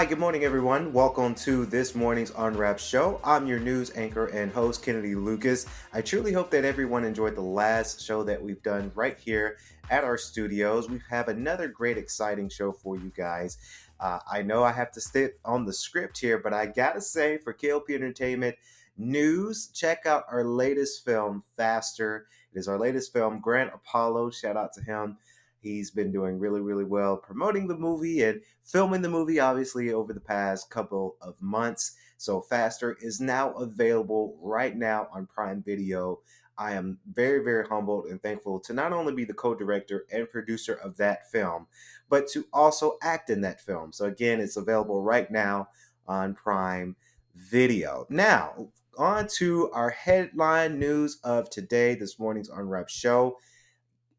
Hi, good morning, everyone. Welcome to this morning's Unwrapped show. I'm your news anchor and host, Kennedy Lucas. I truly hope that everyone enjoyed the last show that we've done right here at our studios. We have another great, exciting show for you guys. Uh, I know I have to stick on the script here, but I gotta say, for KLP Entertainment news, check out our latest film, Faster. It is our latest film, Grant Apollo. Shout out to him. He's been doing really, really well promoting the movie and filming the movie, obviously, over the past couple of months. So, Faster is now available right now on Prime Video. I am very, very humbled and thankful to not only be the co director and producer of that film, but to also act in that film. So, again, it's available right now on Prime Video. Now, on to our headline news of today, this morning's Unwrapped show.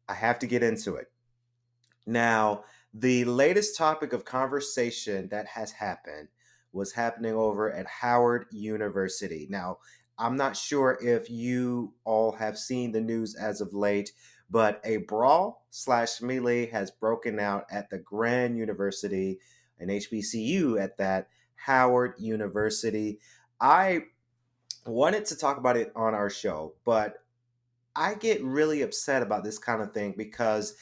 I have to get into it. Now, the latest topic of conversation that has happened was happening over at Howard University. Now, I'm not sure if you all have seen the news as of late, but a brawl slash melee has broken out at the Grand University, an HBCU at that Howard University. I wanted to talk about it on our show, but I get really upset about this kind of thing because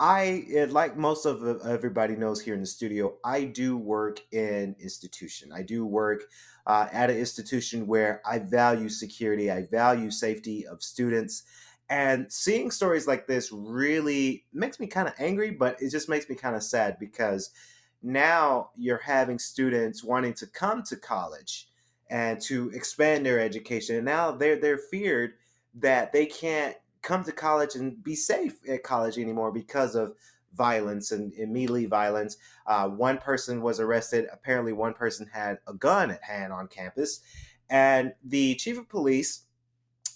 I eh, like most of everybody knows here in the studio. I do work in institution. I do work uh, at an institution where I value security. I value safety of students, and seeing stories like this really makes me kind of angry. But it just makes me kind of sad because now you're having students wanting to come to college and to expand their education, and now they're they're feared that they can't come to college and be safe at college anymore because of violence and immediately violence. Uh, one person was arrested. Apparently, one person had a gun at hand on campus. And the chief of police,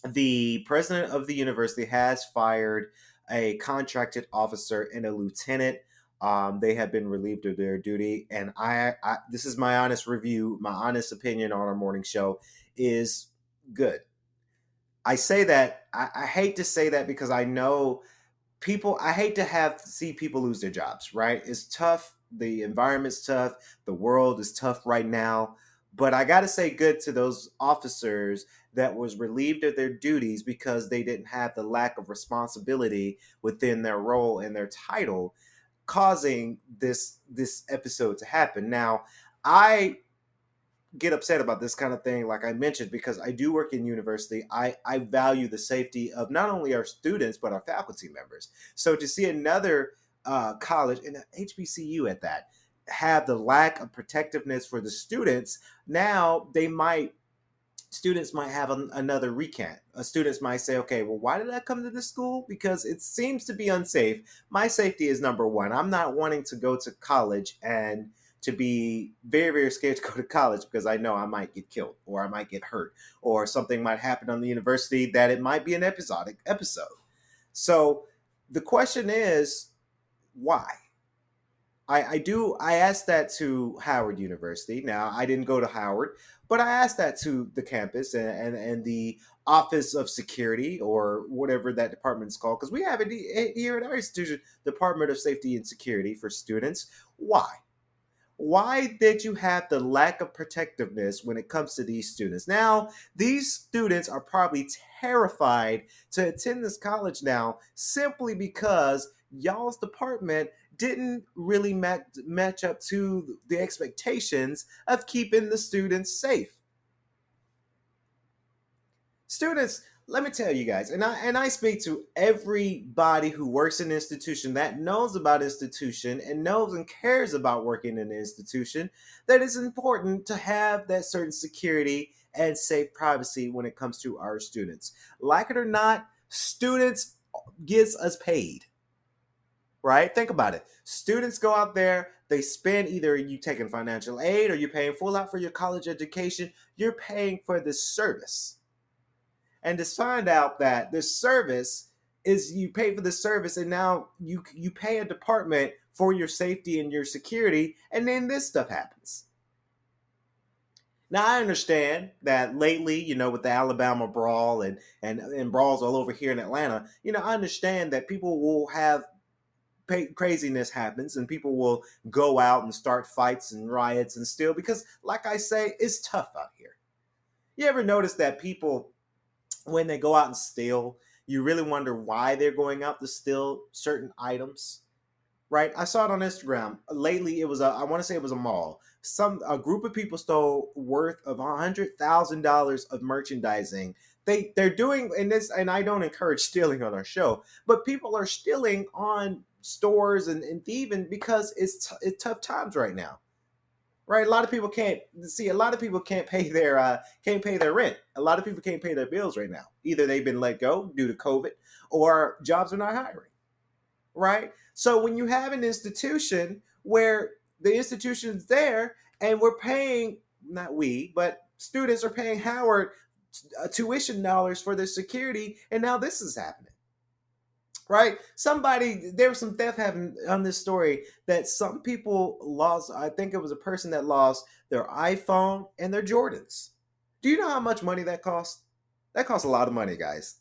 the president of the university, has fired a contracted officer and a lieutenant. Um, they have been relieved of their duty. And I, I, this is my honest review, my honest opinion on our morning show is good. I say that I, I, hate to say that because I know people. I hate to have see people lose their jobs. Right? It's tough. The environment's tough. The world is tough right now. But I got to say good to those officers that was relieved of their duties because they didn't have the lack of responsibility within their role and their title causing this this episode to happen. Now, I get upset about this kind of thing like i mentioned because i do work in university i i value the safety of not only our students but our faculty members. So to see another uh, college and hbcu at that have the lack of protectiveness for the students now they might students might have an, another recant. Uh, students might say okay well why did i come to this school? Because it seems to be unsafe. My safety is number one. I'm not wanting to go to college and to be very, very scared to go to college because I know I might get killed or I might get hurt or something might happen on the university that it might be an episodic episode. So the question is, why? I, I do I asked that to Howard University. Now I didn't go to Howard, but I asked that to the campus and, and, and the Office of Security or whatever that department is called, because we have it here at our institution, Department of Safety and Security for students. Why? Why did you have the lack of protectiveness when it comes to these students? Now, these students are probably terrified to attend this college now simply because y'all's department didn't really match, match up to the expectations of keeping the students safe. Students let me tell you guys, and I and I speak to everybody who works in an institution that knows about institution and knows and cares about working in an institution that it's important to have that certain security and safe privacy when it comes to our students. Like it or not, students gets us paid. Right? Think about it. Students go out there, they spend either you taking financial aid or you're paying full out for your college education, you're paying for this service and to find out that this service is you pay for the service and now you you pay a department for your safety and your security and then this stuff happens now i understand that lately you know with the alabama brawl and and, and brawls all over here in atlanta you know i understand that people will have craziness happens and people will go out and start fights and riots and steal because, like I say, it's tough out here. You ever notice that people, when they go out and steal, you really wonder why they're going out to steal certain items? Right? I saw it on Instagram. Lately, it was a, I want to say it was a mall. Some, a group of people stole worth of a $100,000 of merchandising they they're doing and this and I don't encourage stealing on our show, but people are stealing on stores and, and thieving because it's t- it's tough times right now. Right? A lot of people can't see a lot of people can't pay their uh can't pay their rent. A lot of people can't pay their bills right now. Either they've been let go due to COVID or jobs are not hiring. Right? So when you have an institution where the institution's there and we're paying not we, but students are paying Howard uh, tuition dollars for their security, and now this is happening. Right? Somebody, there was some theft happening on this story that some people lost. I think it was a person that lost their iPhone and their Jordans. Do you know how much money that cost? That costs a lot of money, guys.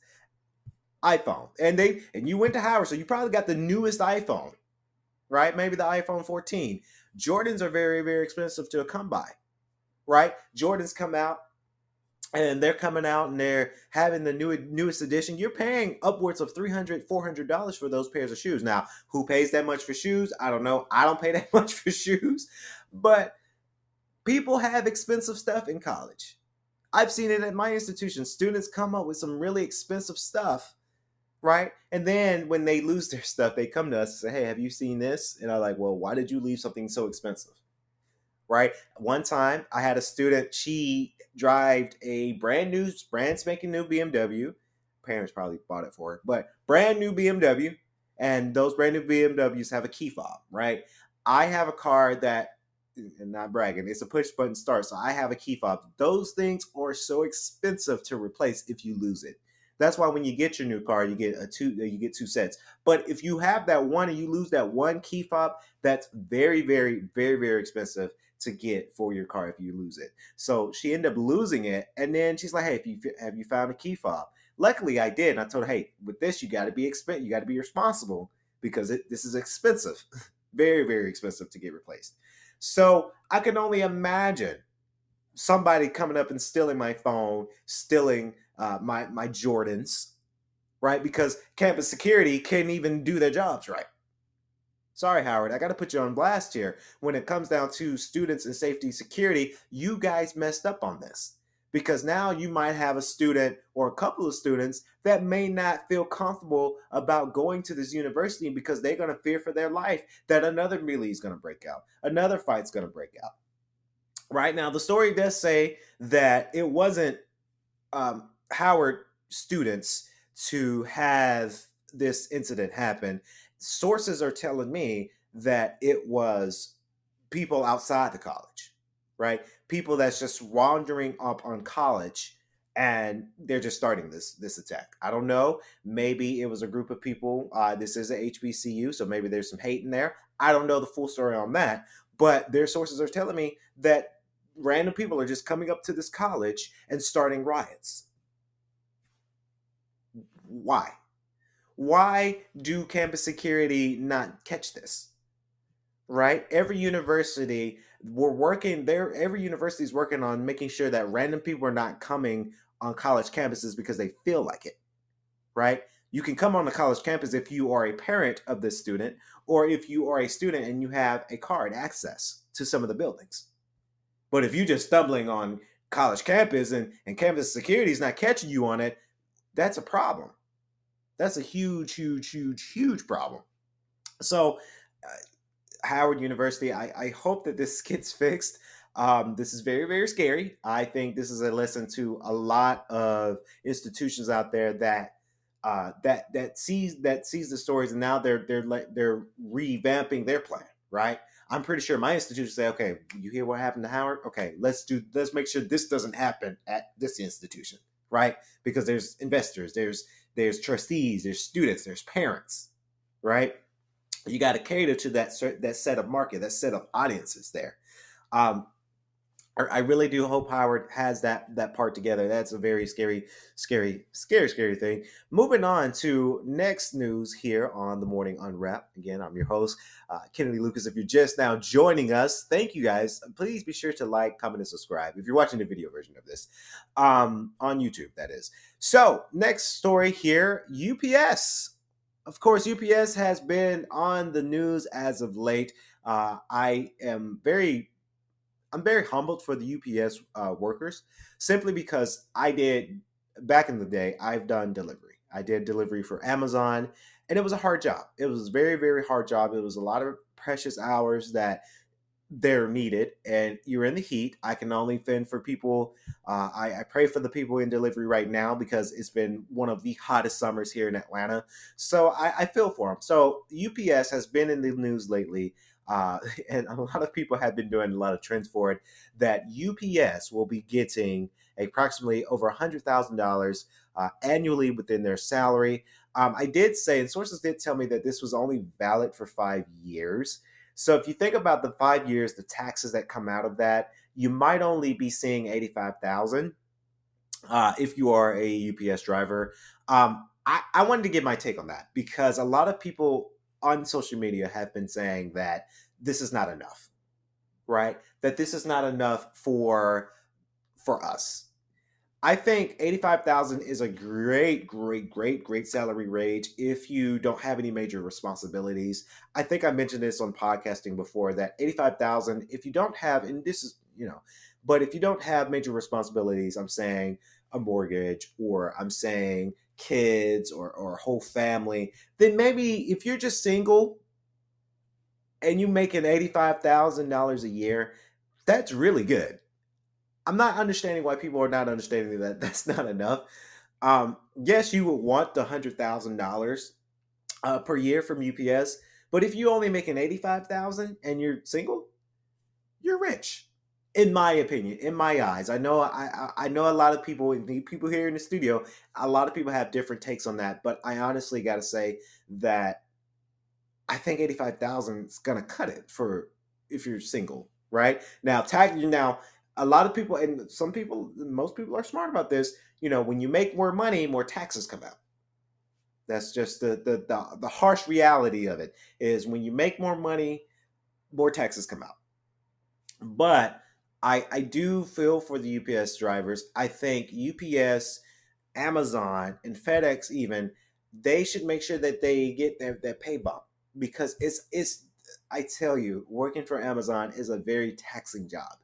iPhone. And they and you went to Howard, so you probably got the newest iPhone, right? Maybe the iPhone 14. Jordans are very, very expensive to come by, right? Jordans come out and they're coming out and they're having the new newest edition you're paying upwards of 300 400 dollars for those pairs of shoes. Now who pays that much for shoes? I don't know. I don't pay that much for shoes but people have expensive stuff in college. I've seen it at my institution. Students come up with some really expensive stuff right? And then when they lose their stuff they come to us and say hey have you seen this? And i'm like well why did you leave something so expensive right one time i had a student she drived a brand new, brand spanking new BMW. Parents probably bought it for her, but brand new BMW. And those brand new BMWs have a key fob, right? I have a car that, and not bragging, it's a push button start. So I have a key fob. Those things are so expensive to replace if you lose it. That's why when you get your new car, you get a two, you get two sets. But if you have that one and you lose that one key fob, that's very, very, very, very expensive to get for your car if you lose it. So she ended up losing it, and then she's like, "Hey, if you have you found a key fob?" Luckily, I did, and I told her, "Hey, with this, you got to be expensive. You got to be responsible because it, this is expensive, very very expensive to get replaced." So I can only imagine somebody coming up and stealing my phone, stealing uh, my my Jordans, right? Because campus security can't even do their jobs right. Sorry, Howard, I got to put you on blast here. When it comes down to students and safety security, you guys messed up on this because now you might have a student or a couple of students that may not feel comfortable about going to this university because they're going to fear for their life that another melee is going to break out, another fight's going to break out. Right now, the story does say that it wasn't um, Howard students to have this incident happen sources are telling me that it was people outside the college, right? People that's just wandering up on college and they're just starting this this attack. I don't know. Maybe it was a group of people. Uh, this is a HBCU, so maybe there's some hate in there. I don't know the full story on that, but their sources are telling me that random people are just coming up to this college and starting riots. Why? Why do campus security not catch this? Right? Every university we're working there every university is working on making sure that random people are not coming on college campuses because they feel like it. Right? You can come on the college campus if you are a parent of this student or if you are a student and you have a card access to some of the buildings. But if you're just stumbling on college campus and, and campus security is not catching you on it, that's a problem. That's a huge, huge, huge, huge problem. So, uh, Howard University, I, I hope that this gets fixed. Um, this is very, very scary. I think this is a lesson to a lot of institutions out there that uh, that that sees that sees the stories, and now they're they're they're revamping their plan. Right? I'm pretty sure my institution say, okay, you hear what happened to Howard? Okay, let's do let's make sure this doesn't happen at this institution, right? Because there's investors, there's there's trustees, there's students, there's parents, right? You got to cater to that that set of market, that set of audiences there. Um, I really do hope Howard has that that part together. That's a very scary, scary, scary, scary thing. Moving on to next news here on the Morning Unwrap. Again, I'm your host, uh, Kennedy Lucas. If you're just now joining us, thank you guys. Please be sure to like, comment, and subscribe if you're watching the video version of this um, on YouTube. That is. So next story here: UPS. Of course, UPS has been on the news as of late. Uh, I am very I'm very humbled for the UPS uh, workers simply because I did back in the day. I've done delivery. I did delivery for Amazon, and it was a hard job. It was a very very hard job. It was a lot of precious hours that they're needed, and you're in the heat. I can only fend for people. Uh, I, I pray for the people in delivery right now because it's been one of the hottest summers here in Atlanta. So I, I feel for them. So UPS has been in the news lately uh, and a lot of people have been doing a lot of trends for it, that UPS will be getting approximately over $100,000 uh, annually within their salary. Um, I did say, and sources did tell me that this was only valid for five years. So if you think about the five years, the taxes that come out of that, you might only be seeing 85,000 uh, if you are a UPS driver. Um, I, I wanted to get my take on that because a lot of people on social media have been saying that this is not enough, right? That this is not enough for for us. I think 85,000 is a great great great great salary range if you don't have any major responsibilities. I think I mentioned this on podcasting before that 85,000 if you don't have and this is, you know, but if you don't have major responsibilities, I'm saying a mortgage or I'm saying kids or, or a whole family, then maybe if you're just single and you making $85,000 a year, that's really good. I'm not understanding why people are not understanding that that's not enough. Um, yes, you would want the $100,000 uh, per year from UPS, but if you only making 85,000 and you're single, you're rich in my opinion, in my eyes, I know I I know a lot of people, people here in the studio, a lot of people have different takes on that. But I honestly got to say that I think eighty five thousand is gonna cut it for if you're single, right? Now, tag you now. A lot of people and some people, most people are smart about this. You know, when you make more money, more taxes come out. That's just the the the, the harsh reality of it. Is when you make more money, more taxes come out. But I, I do feel for the UPS drivers. I think UPS, Amazon, and FedEx even they should make sure that they get their, their pay bump because it's it's I tell you, working for Amazon is a very taxing job.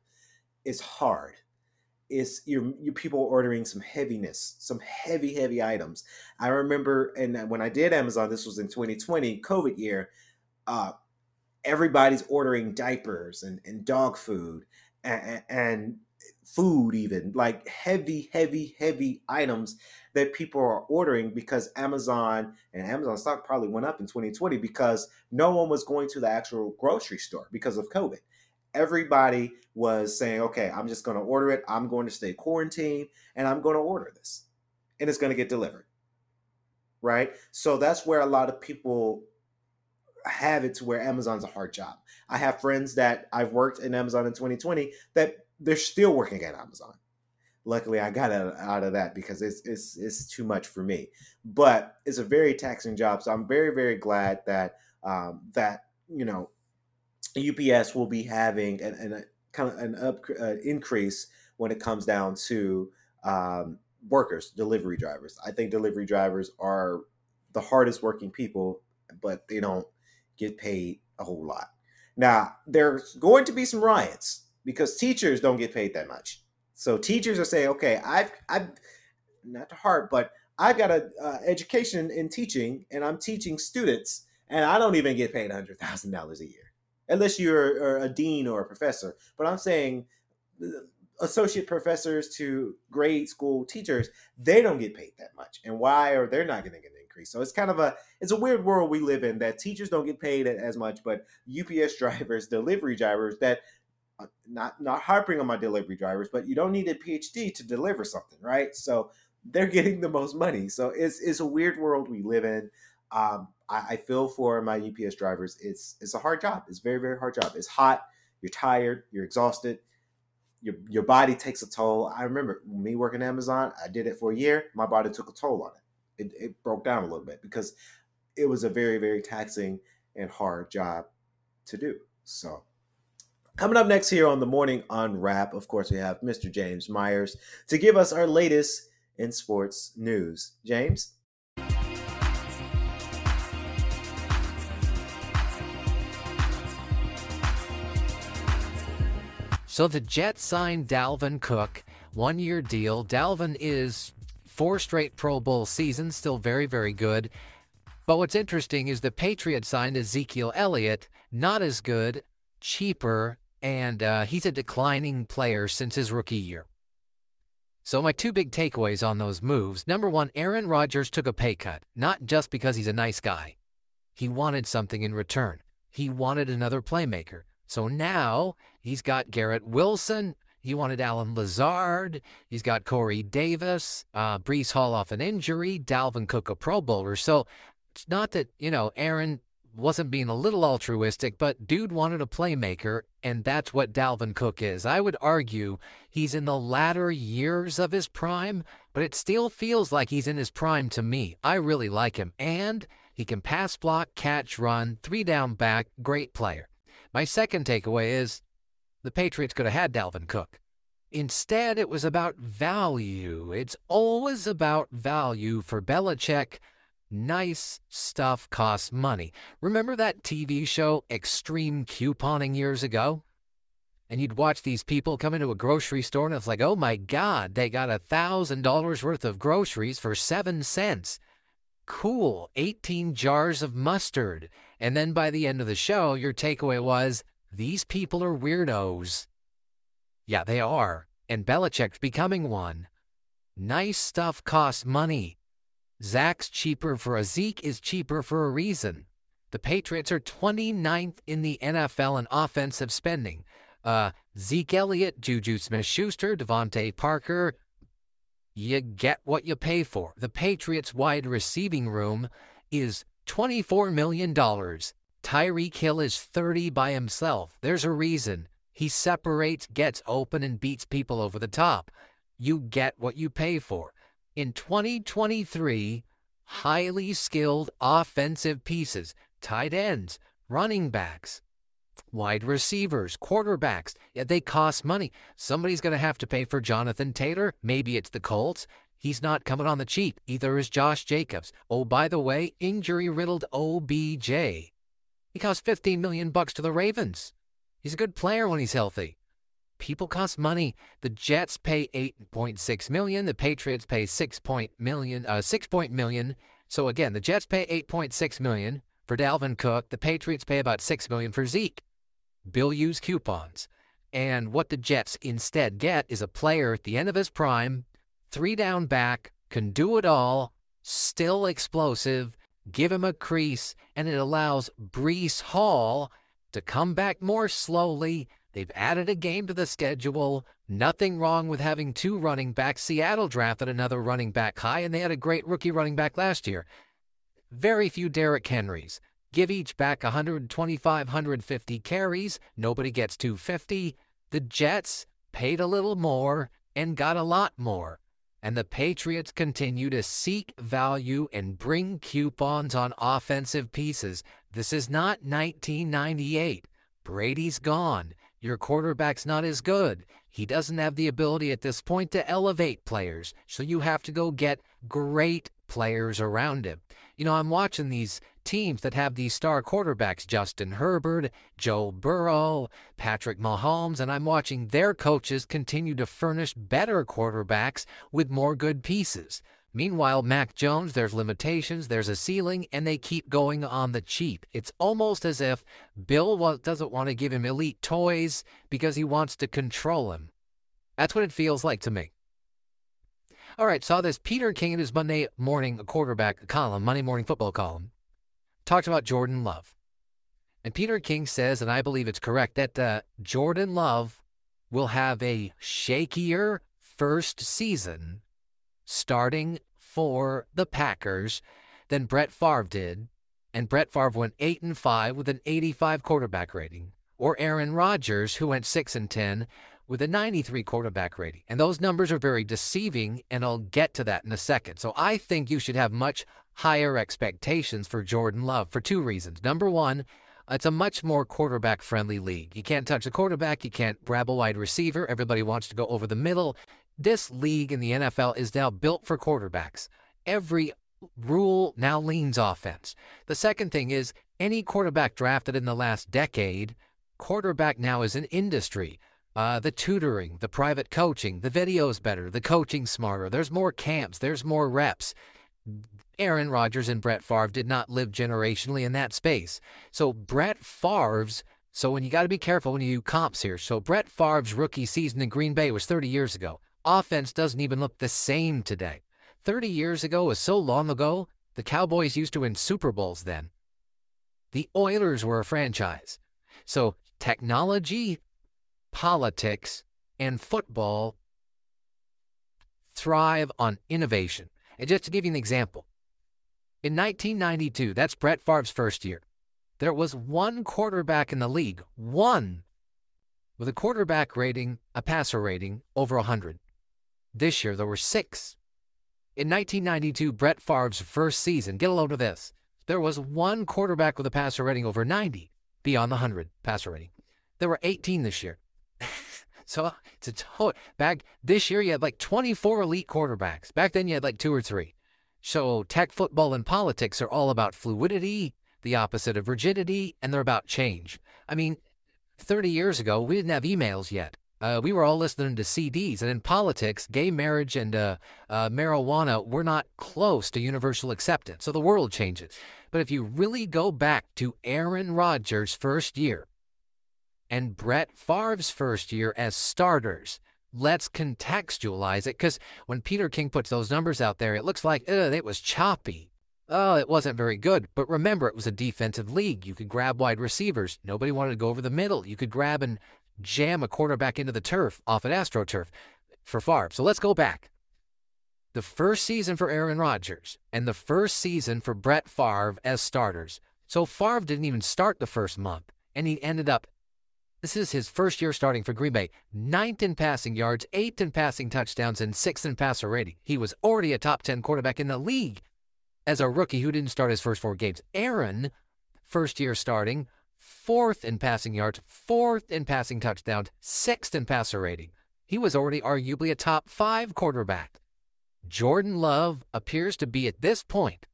It's hard. It's your your people ordering some heaviness, some heavy heavy items. I remember, and when I did Amazon, this was in 2020, COVID year. Uh, everybody's ordering diapers and, and dog food and, food even like heavy heavy heavy items that people are ordering because amazon and amazon stock probably went up in 2020 because no one was going to the actual grocery store because of covid. Everybody was saying okay i'm just going to order it. I'm going to stay quarantined and i'm going to order this and it's going to get delivered. Right? So that's where a lot of people have it to where Amazon's a hard job. I have friends that I've worked in Amazon in 2020 that they're still working at Amazon. Luckily, I got out of that because it's it's it's too much for me. But it's a very taxing job, so I'm very very glad that um, that you know UPS will be having an, an kind of an up uh, increase when it comes down to um, workers, delivery drivers. I think delivery drivers are the hardest working people, but they don't get paid a whole lot. Now, there's going to be some riots because teachers don't get paid that much. So teachers are saying, okay, I've, I've not to heart, but I've got an uh, education in teaching and I'm teaching students and I don't even get paid $100,000 a year unless you're a dean or a professor. But I'm saying uh, associate professors to grade school teachers, they don't get paid that much. And why are they not getting So it's kind of a it's a weird world we live in that teachers don't get paid as much, but UPS drivers, delivery drivers that uh, not not harping on my delivery drivers, but you don't need a PhD to deliver something, right? So they're getting the most money. So it's it's a weird world we live in. Um, I, I feel for my UPS drivers. It's it's a hard job. It's very very hard job. It's hot. You're tired. You're exhausted your your body takes a toll. I remember me working Amazon. I did it for a year. My body took a toll on it. It, it broke down a little bit because it was a very very taxing and hard job to do. So. Coming up next here on the morning unwrap, of course, we have Mr. James Myers to give us our latest in sports news. James? So the Jets signed Dalvin Cook, one year deal. Dalvin is four straight Pro Bowl seasons, still very, very good. But what's interesting is the Patriots signed Ezekiel Elliott, not as good, cheaper, and uh, he's a declining player since his rookie year. So, my two big takeaways on those moves number one, Aaron Rodgers took a pay cut, not just because he's a nice guy. He wanted something in return, he wanted another playmaker. So now he's got Garrett Wilson. He wanted Allen Lazard. He's got Corey Davis, uh, Breece Hall off an injury, Dalvin Cook, a Pro Bowler. So it's not that, you know, Aaron wasn't being a little altruistic, but dude wanted a playmaker, and that's what Dalvin Cook is. I would argue he's in the latter years of his prime, but it still feels like he's in his prime to me. I really like him. And he can pass block, catch, run, three down back, great player. My second takeaway is the Patriots could have had Dalvin Cook. Instead, it was about value. It's always about value for Belichick. Nice stuff costs money. Remember that TV show, Extreme Couponing, years ago? And you'd watch these people come into a grocery store and it's like, oh my God, they got a $1,000 worth of groceries for seven cents. Cool, 18 jars of mustard. And then by the end of the show, your takeaway was these people are weirdos. Yeah, they are. And Belichick's becoming one. Nice stuff costs money. Zach's cheaper for a Zeke is cheaper for a reason. The Patriots are 29th in the NFL in offensive spending. Uh, Zeke Elliott, Juju Smith Schuster, DeVante Parker. You get what you pay for. The Patriots' wide receiving room is $24 million. Tyreek Hill is 30 by himself. There's a reason. He separates, gets open, and beats people over the top. You get what you pay for. In 2023, highly skilled offensive pieces, tight ends, running backs, wide receivers, quarterbacks, they cost money. Somebody's going to have to pay for Jonathan Taylor. Maybe it's the Colts. He's not coming on the cheap. Either is Josh Jacobs. Oh, by the way, injury-riddled OBJ. He cost 15 million bucks to the Ravens. He's a good player when he's healthy. People cost money. The Jets pay 8.6 million. The Patriots pay 6 point million, uh, 6 point million. So again, the Jets pay 8.6 million for Dalvin Cook. The Patriots pay about 6 million for Zeke. Bill used coupons. And what the Jets instead get is a player at the end of his prime three down back, can do it all, still explosive, give him a crease, and it allows Breece Hall to come back more slowly. They've added a game to the schedule. Nothing wrong with having two running backs. Seattle drafted another running back high, and they had a great rookie running back last year. Very few Derrick Henrys. Give each back 125, 150 carries. Nobody gets 250. The Jets paid a little more and got a lot more and the Patriots continue to seek value and bring coupons on offensive pieces. This is not 1998. Brady's gone. Your quarterback's not as good. He doesn't have the ability at this point to elevate players, so you have to go get great players around him. You know, I'm watching these teams that have these star quarterbacks Justin Herbert, Joe Burrow, Patrick Mahomes, and I'm watching their coaches continue to furnish better quarterbacks with more good pieces. Meanwhile, Mac Jones, there's limitations, there's a ceiling, and they keep going on the cheap. It's almost as if Bill doesn't want to give him elite toys because he wants to control him. That's what it feels like to me. All right, saw this Peter King in his Monday morning quarterback column, Monday morning football column talked about Jordan Love. And Peter King says, and I believe it's correct, that uh, Jordan Love will have a shakier first season starting for the Packers than Brett Favre did. And Brett Favre went 8 and 5 with an 85 quarterback rating. Or Aaron Rodgers, who went 6 and 10 with a 93 quarterback rating. And those numbers are very deceiving, and I'll get to that in a second. So I think you should have much higher expectations for Jordan Love for two reasons. Number one, it's a much more quarterback friendly league. You can't touch a quarterback, you can't grab a wide receiver. Everybody wants to go over the middle. This league in the NFL is now built for quarterbacks. Every rule now leans offense. The second thing is any quarterback drafted in the last decade, quarterback now is an industry. Uh, the tutoring, the private coaching, the video's better, the coaching smarter. There's more camps, there's more reps. Aaron Rodgers and Brett Favre did not live generationally in that space. So Brett Favre's so when you got to be careful when you do comps here. So Brett Favre's rookie season in Green Bay was 30 years ago. Offense doesn't even look the same today. 30 years ago was so long ago, the Cowboys used to win Super Bowls then. The Oilers were a franchise. So technology, politics, and football thrive on innovation. And just to give you an example, in 1992, that's Brett Favre's first year, there was one quarterback in the league, one, with a quarterback rating, a passer rating over 100. This year, there were six. In 1992, Brett Favre's first season, get a load of this, there was one quarterback with a passer rating over 90, beyond the 100 passer rating. There were 18 this year. so it's a total. Back this year, you had like 24 elite quarterbacks. Back then, you had like two or three. So tech, football, and politics are all about fluidity, the opposite of rigidity, and they're about change. I mean, 30 years ago, we didn't have emails yet. Uh, we were all listening to CDs, and in politics, gay marriage and uh, uh, marijuana were not close to universal acceptance. So the world changes. But if you really go back to Aaron Rodgers' first year and Brett Favre's first year as starters, let's contextualize it because when Peter King puts those numbers out there, it looks like it was choppy. Oh, it wasn't very good. But remember, it was a defensive league. You could grab wide receivers. Nobody wanted to go over the middle. You could grab and jam a quarterback into the turf off an AstroTurf for Favre. So let's go back. The first season for Aaron Rodgers and the first season for Brett Favre as starters. So Favre didn't even start the first month, and he ended up this is his first year starting for Green Bay. Ninth in passing yards, eighth in passing touchdowns, and sixth in passer rating. He was already a top 10 quarterback in the league as a rookie who didn't start his first four games. Aaron, first year starting, fourth in passing yards, fourth in passing touchdowns, sixth in passer rating. He was already arguably a top five quarterback. Jordan Love appears to be at this point,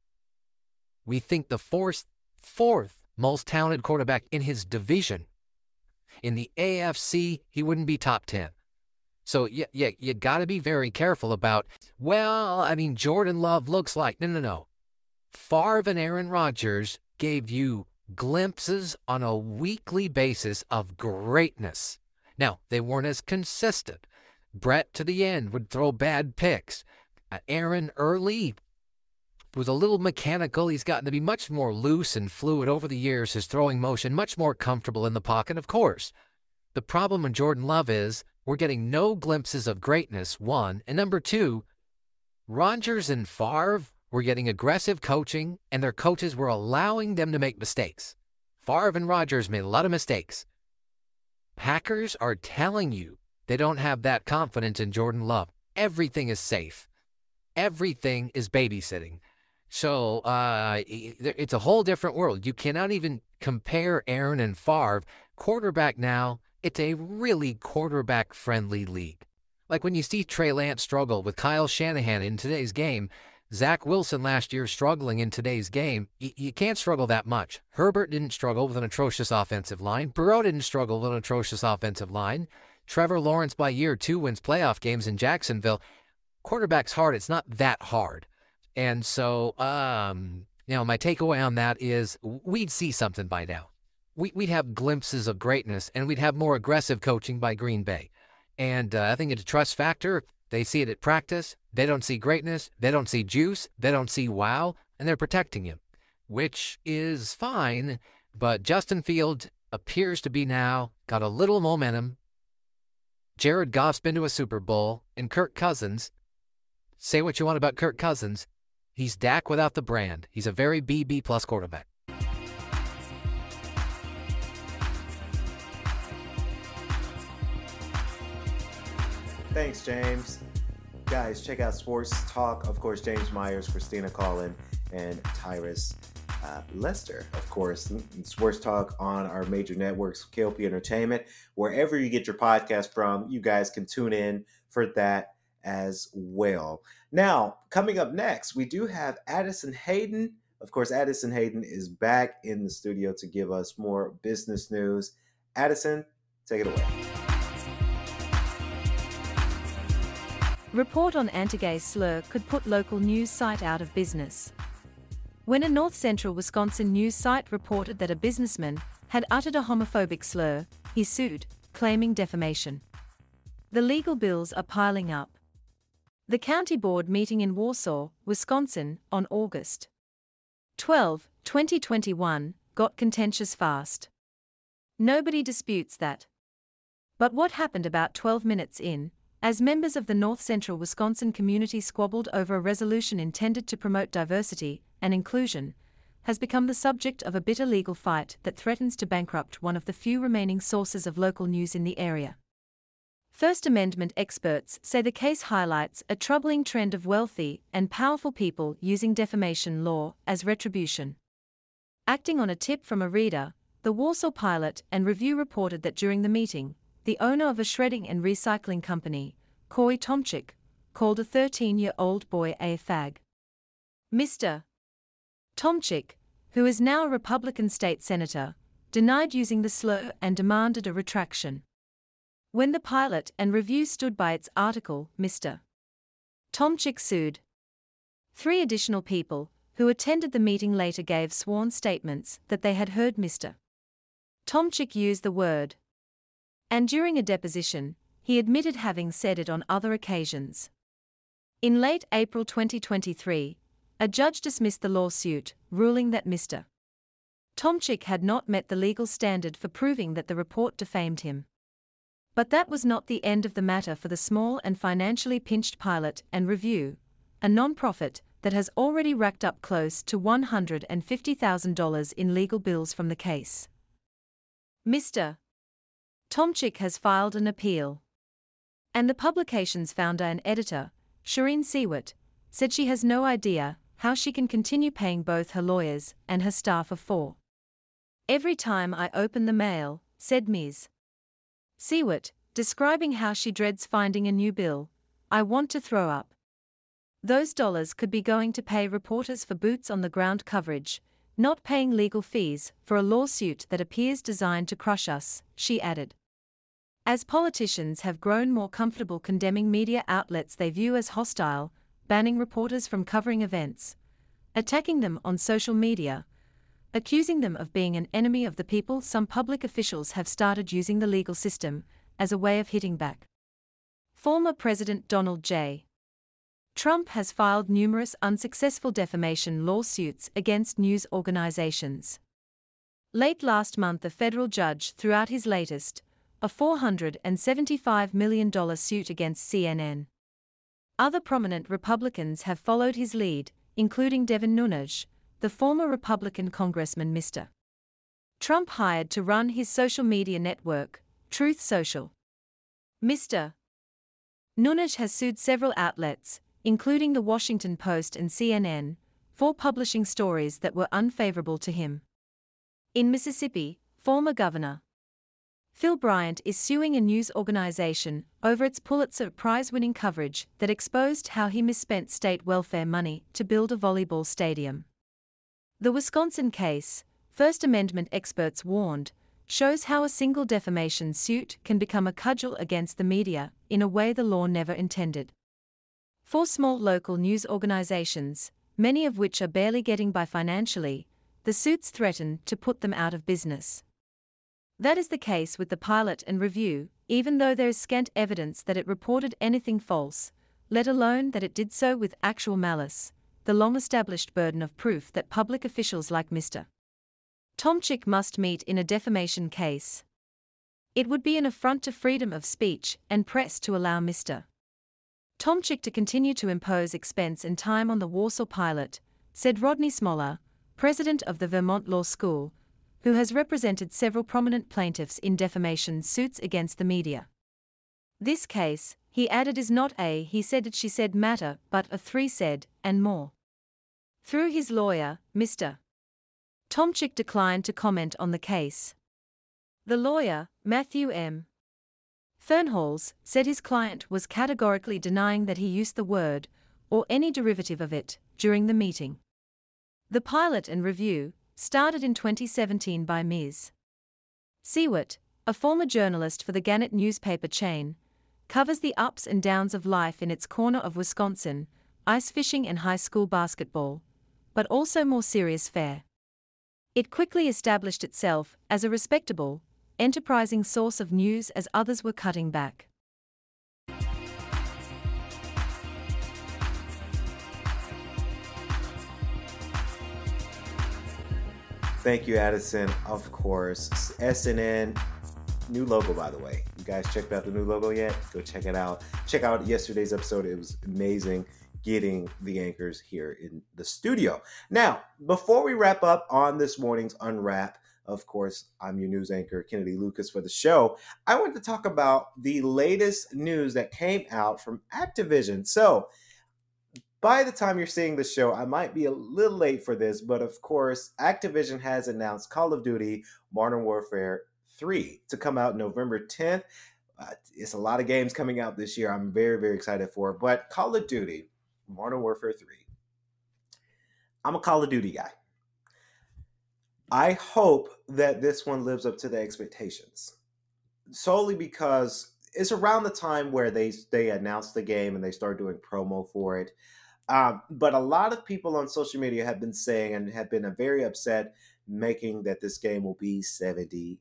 we think the fourth, fourth most talented quarterback in his division in the AFC, he wouldn't be top 10. So yeah, yeah, you got to be very careful about. Well, I mean, Jordan Love looks like no, no, no. Favre and Aaron Rodgers gave you glimpses on a weekly basis of greatness. Now they weren't as consistent. Brett to the end would throw bad picks. Uh, Aaron early was a little mechanical. He's gotten to be much more loose and fluid over the years, his throwing motion much more comfortable in the pocket, of course. The problem in Jordan Love is we're getting no glimpses of greatness, one, and number two, Rodgers and Favre were getting aggressive coaching, and their coaches were allowing them to make mistakes. Favre and Rodgers made a lot of mistakes. Packers are telling you they don't have that confidence in Jordan Love. Everything is safe. Everything is babysitting. So uh, it's a whole different world. You cannot even compare Aaron and Favre. Quarterback now, it's a really quarterback friendly league. Like when you see Trey Lance struggle with Kyle Shanahan in today's game, Zach Wilson last year struggling in today's game, y- you can't struggle that much. Herbert didn't struggle with an atrocious offensive line. Burrow didn't struggle with an atrocious offensive line. Trevor Lawrence by year two wins playoff games in Jacksonville. Quarterback's hard. It's not that hard. And so, um, you know, my takeaway on that is we'd see something by now. We, would have glimpses of greatness and we'd have more aggressive coaching by Green Bay. And uh, I think it's a trust factor. They see it at practice. They don't see greatness. They don't see juice. They don't see wow. And they're protecting him, which is fine. But Justin Field appears to be now got a little momentum. Jared Goff's been to a Super Bowl, and Kirk Cousins. Say what you want about Kirk Cousins. He's Dak without the brand. He's a very BB plus quarterback. Thanks, James. Guys, check out Sports Talk. Of course, James Myers, Christina Collin, and Tyrus uh, Lester, of course. Sports Talk on our major networks, KLP Entertainment. Wherever you get your podcast from, you guys can tune in for that as well. Now, coming up next, we do have Addison Hayden. Of course, Addison Hayden is back in the studio to give us more business news. Addison, take it away. Report on anti-gay slur could put local news site out of business. When a north central Wisconsin news site reported that a businessman had uttered a homophobic slur, he sued, claiming defamation. The legal bills are piling up. The county board meeting in Wausau, Wisconsin, on August 12, 2021, got contentious fast. Nobody disputes that. But what happened about 12 minutes in, as members of the North Central Wisconsin community squabbled over a resolution intended to promote diversity and inclusion, has become the subject of a bitter legal fight that threatens to bankrupt one of the few remaining sources of local news in the area. First Amendment experts say the case highlights a troubling trend of wealthy and powerful people using defamation law as retribution. Acting on a tip from a reader, the Wausau Pilot and Review reported that during the meeting, the owner of a shredding and recycling company, Cory Tomczyk, called a 13 year old boy a fag. Mr. Tomczyk, who is now a Republican state senator, denied using the slur and demanded a retraction. When the pilot and review stood by its article, Mr. Tomczyk sued. Three additional people, who attended the meeting later gave sworn statements that they had heard Mr. Tomczyk use the word and during a deposition, he admitted having said it on other occasions. In late April 2023, a judge dismissed the lawsuit, ruling that Mr. Tomczyk had not met the legal standard for proving that the report defamed him. But that was not the end of the matter for the small and financially pinched Pilot and Review, a non-profit that has already racked up close to $150,000 in legal bills from the case. Mr. Tomczyk has filed an appeal. And the publication's founder and editor, Shereen Siewert, said she has no idea how she can continue paying both her lawyers and her staff of four. Every time I open the mail, said Ms. Siewert, describing how she dreads finding a new bill, I want to throw up. Those dollars could be going to pay reporters for boots on the ground coverage, not paying legal fees for a lawsuit that appears designed to crush us, she added. As politicians have grown more comfortable condemning media outlets they view as hostile, banning reporters from covering events, attacking them on social media, accusing them of being an enemy of the people, some public officials have started using the legal system as a way of hitting back. Former President Donald J. Trump has filed numerous unsuccessful defamation lawsuits against news organizations. Late last month, a federal judge threw out his latest, a $475 million suit against CNN. Other prominent Republicans have followed his lead, including Devin Nunes, the former Republican Congressman Mr. Trump hired to run his social media network, Truth Social. Mr. Nunes has sued several outlets, including the Washington Post and CNN, for publishing stories that were unfavorable to him. In Mississippi, former Governor Phil Bryant is suing a news organization over its Pulitzer Prize winning coverage that exposed how he misspent state welfare money to build a volleyball stadium. The Wisconsin case, First Amendment experts warned, shows how a single defamation suit can become a cudgel against the media in a way the law never intended. For small local news organizations, many of which are barely getting by financially, the suits threaten to put them out of business. That is the case with the pilot and review, even though there is scant evidence that it reported anything false, let alone that it did so with actual malice, the long established burden of proof that public officials like Mr. Tomczyk must meet in a defamation case. It would be an affront to freedom of speech and press to allow Mr. Tomczyk to continue to impose expense and time on the Wausau pilot, said Rodney Smolla, president of the Vermont Law School, who has represented several prominent plaintiffs in defamation suits against the media. This case, he added, is not a he said it she said matter, but a three said, and more. Through his lawyer, Mr. Tomczyk declined to comment on the case. The lawyer, Matthew M. Fernholz, said his client was categorically denying that he used the word, or any derivative of it, during the meeting. The pilot and review, started in 2017 by Ms. Siewert, a former journalist for the Gannett newspaper chain, covers the ups and downs of life in its corner of Wisconsin, ice fishing and high school basketball, but also more serious fare. It quickly established itself as a respectable, enterprising source of news as others were cutting back. Thank you, Addison. Of course, SNN. New logo, by the way. You guys checked out the new logo yet? Go check it out. Check out yesterday's episode. It was amazing getting the anchors here in the studio. Now, before we wrap up on this morning's Unwrap, of course, I'm your news anchor, Kennedy Lucas, for the show. I want to talk about the latest news that came out from Activision. So, by the time you're seeing the show, I might be a little late for this, but of course, Activision has announced Call of Duty Modern Warfare 3 to come out November 10th. Uh, it's a lot of games coming out this year. I'm very, very excited for. But Call of Duty Modern Warfare 3. I'm a Call of Duty guy. I hope that this one lives up to the expectations. Solely because it's around the time where they they announced the game and they start doing promo for it. Um, but a lot of people on social media have been saying and have been very upset making that this game will be $70.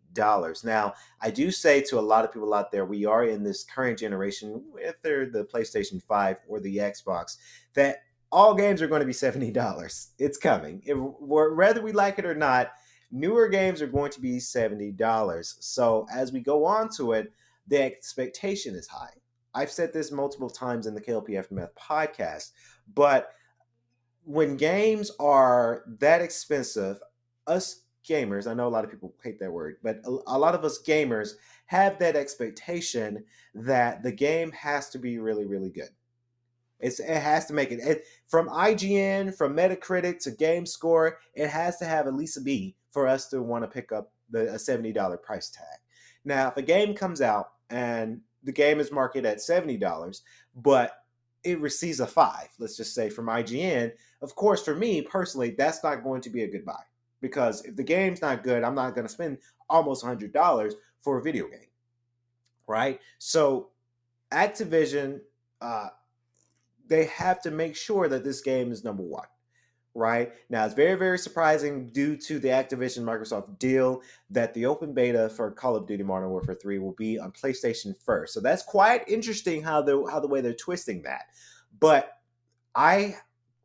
Now, I do say to a lot of people out there, we are in this current generation, whether the PlayStation 5 or the Xbox, that all games are going to be $70. It's coming. If, whether we like it or not, newer games are going to be $70. So as we go on to it, the expectation is high. I've said this multiple times in the KLP Aftermath podcast, but when games are that expensive, us gamers, I know a lot of people hate that word, but a, a lot of us gamers have that expectation that the game has to be really, really good. It's, it has to make it, it, from IGN, from Metacritic to Game Score. It has to have at least a B for us to want to pick up the a seventy dollar price tag. Now, if a game comes out and the game is marketed at seventy dollars, but it receives a five, let's just say from IGN. Of course, for me personally, that's not going to be a good buy because if the game's not good, I'm not going to spend almost $100 for a video game. Right? So Activision uh they have to make sure that this game is number 1. Right? Now, it's very very surprising due to the Activision Microsoft deal that the open beta for Call of Duty Modern Warfare 3 will be on PlayStation first. So that's quite interesting how the how the way they're twisting that. But I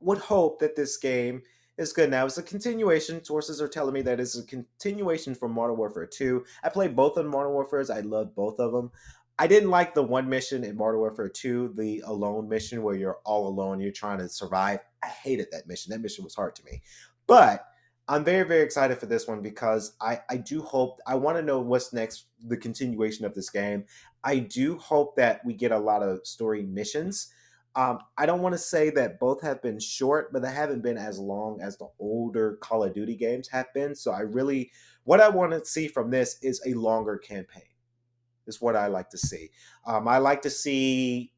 would hope that this game is good now. It's a continuation. Sources are telling me that it's a continuation from Modern Warfare 2. I played both of Modern Warfare's. I love both of them. I didn't like the one mission in Modern Warfare 2, the alone mission where you're all alone, you're trying to survive. I hated that mission. That mission was hard to me. But I'm very, very excited for this one because I, I do hope, I want to know what's next, the continuation of this game. I do hope that we get a lot of story missions um, I don't want to say that both have been short, but they haven't been as long as the older Call of Duty games have been. So I really, what I want to see from this is a longer campaign. Is what I like to see. Um, I like to see,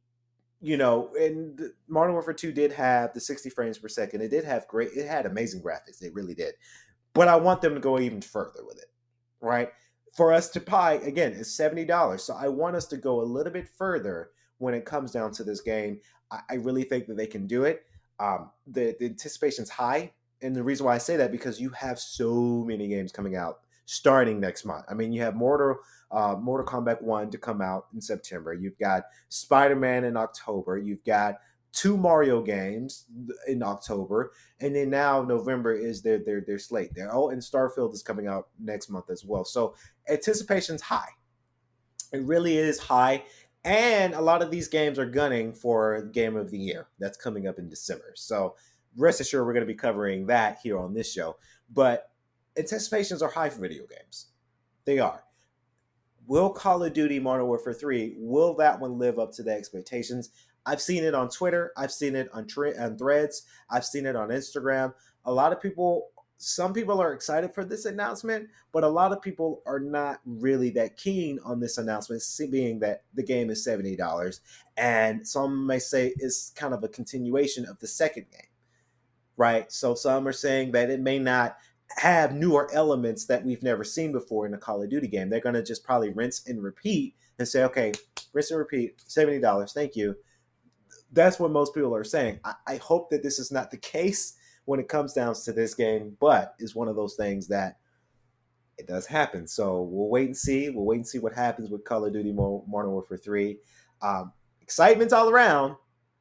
you know, and Modern Warfare 2 did have the 60 frames per second. It did have great, it had amazing graphics. It really did. But I want them to go even further with it, right? For us to buy, again, it's $70. So I want us to go a little bit further when it comes down to this game. I, I really think that they can do it. Um, the, the anticipation's high. And the reason why I say that because you have so many games coming out starting next month. I mean, you have Mortal uh, Mortal Kombat One to come out in September. You've got Spider Man in October. You've got two Mario games in October, and then now November is their their their slate. There, oh, and Starfield is coming out next month as well. So anticipation's high. It really is high, and a lot of these games are gunning for Game of the Year. That's coming up in December. So rest assured, we're going to be covering that here on this show. But anticipations are high for video games. They are. Will Call of Duty Modern Warfare 3, will that one live up to the expectations? I've seen it on Twitter. I've seen it on, tre- on threads. I've seen it on Instagram. A lot of people, some people are excited for this announcement, but a lot of people are not really that keen on this announcement, being that the game is $70. And some may say it's kind of a continuation of the second game, right? So some are saying that it may not have newer elements that we've never seen before in a Call of Duty game. They're going to just probably rinse and repeat and say, okay, rinse and repeat, $70, thank you. That's what most people are saying. I, I hope that this is not the case when it comes down to this game, but it's one of those things that it does happen. So we'll wait and see. We'll wait and see what happens with Call of Duty Modern Warfare 3. Um, excitement's all around,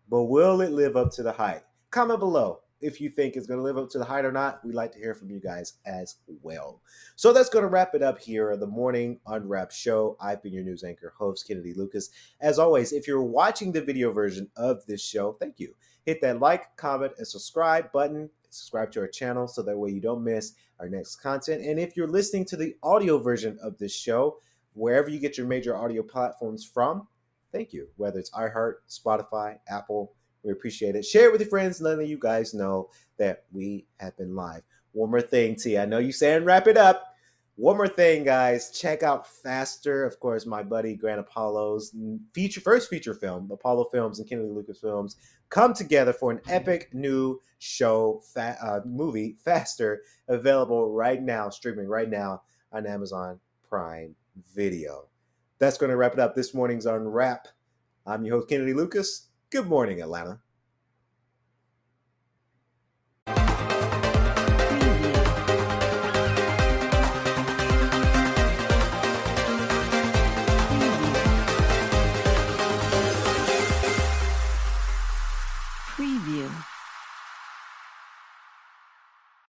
but will it live up to the hype? Comment below if you think it's going to live up to the height or not. We'd like to hear from you guys as well. So that's going to wrap it up here, the Morning Unwrapped Show. I've been your news anchor, host Kennedy Lucas. As always, if you're watching the video version of this show, thank you. Hit that like, comment, and subscribe button. Subscribe to our channel so that way you don't miss our next content. And if you're listening to the audio version of this show, wherever you get your major audio platforms from, thank you. Whether it's iHeart, Spotify, Apple, we appreciate it. Share it with your friends, letting you guys know that we have been live. One more thing, T. I know you saying wrap it up. One more thing, guys. Check out Faster. Of course, my buddy Grant Apollo's feature first feature film, Apollo Films and Kennedy Lucas Films, come together for an epic new show, fa- uh, movie, Faster, available right now, streaming right now on Amazon Prime Video. That's going to wrap it up this morning's Unwrap. I'm your host, Kennedy Lucas. Good morning, Atlanta.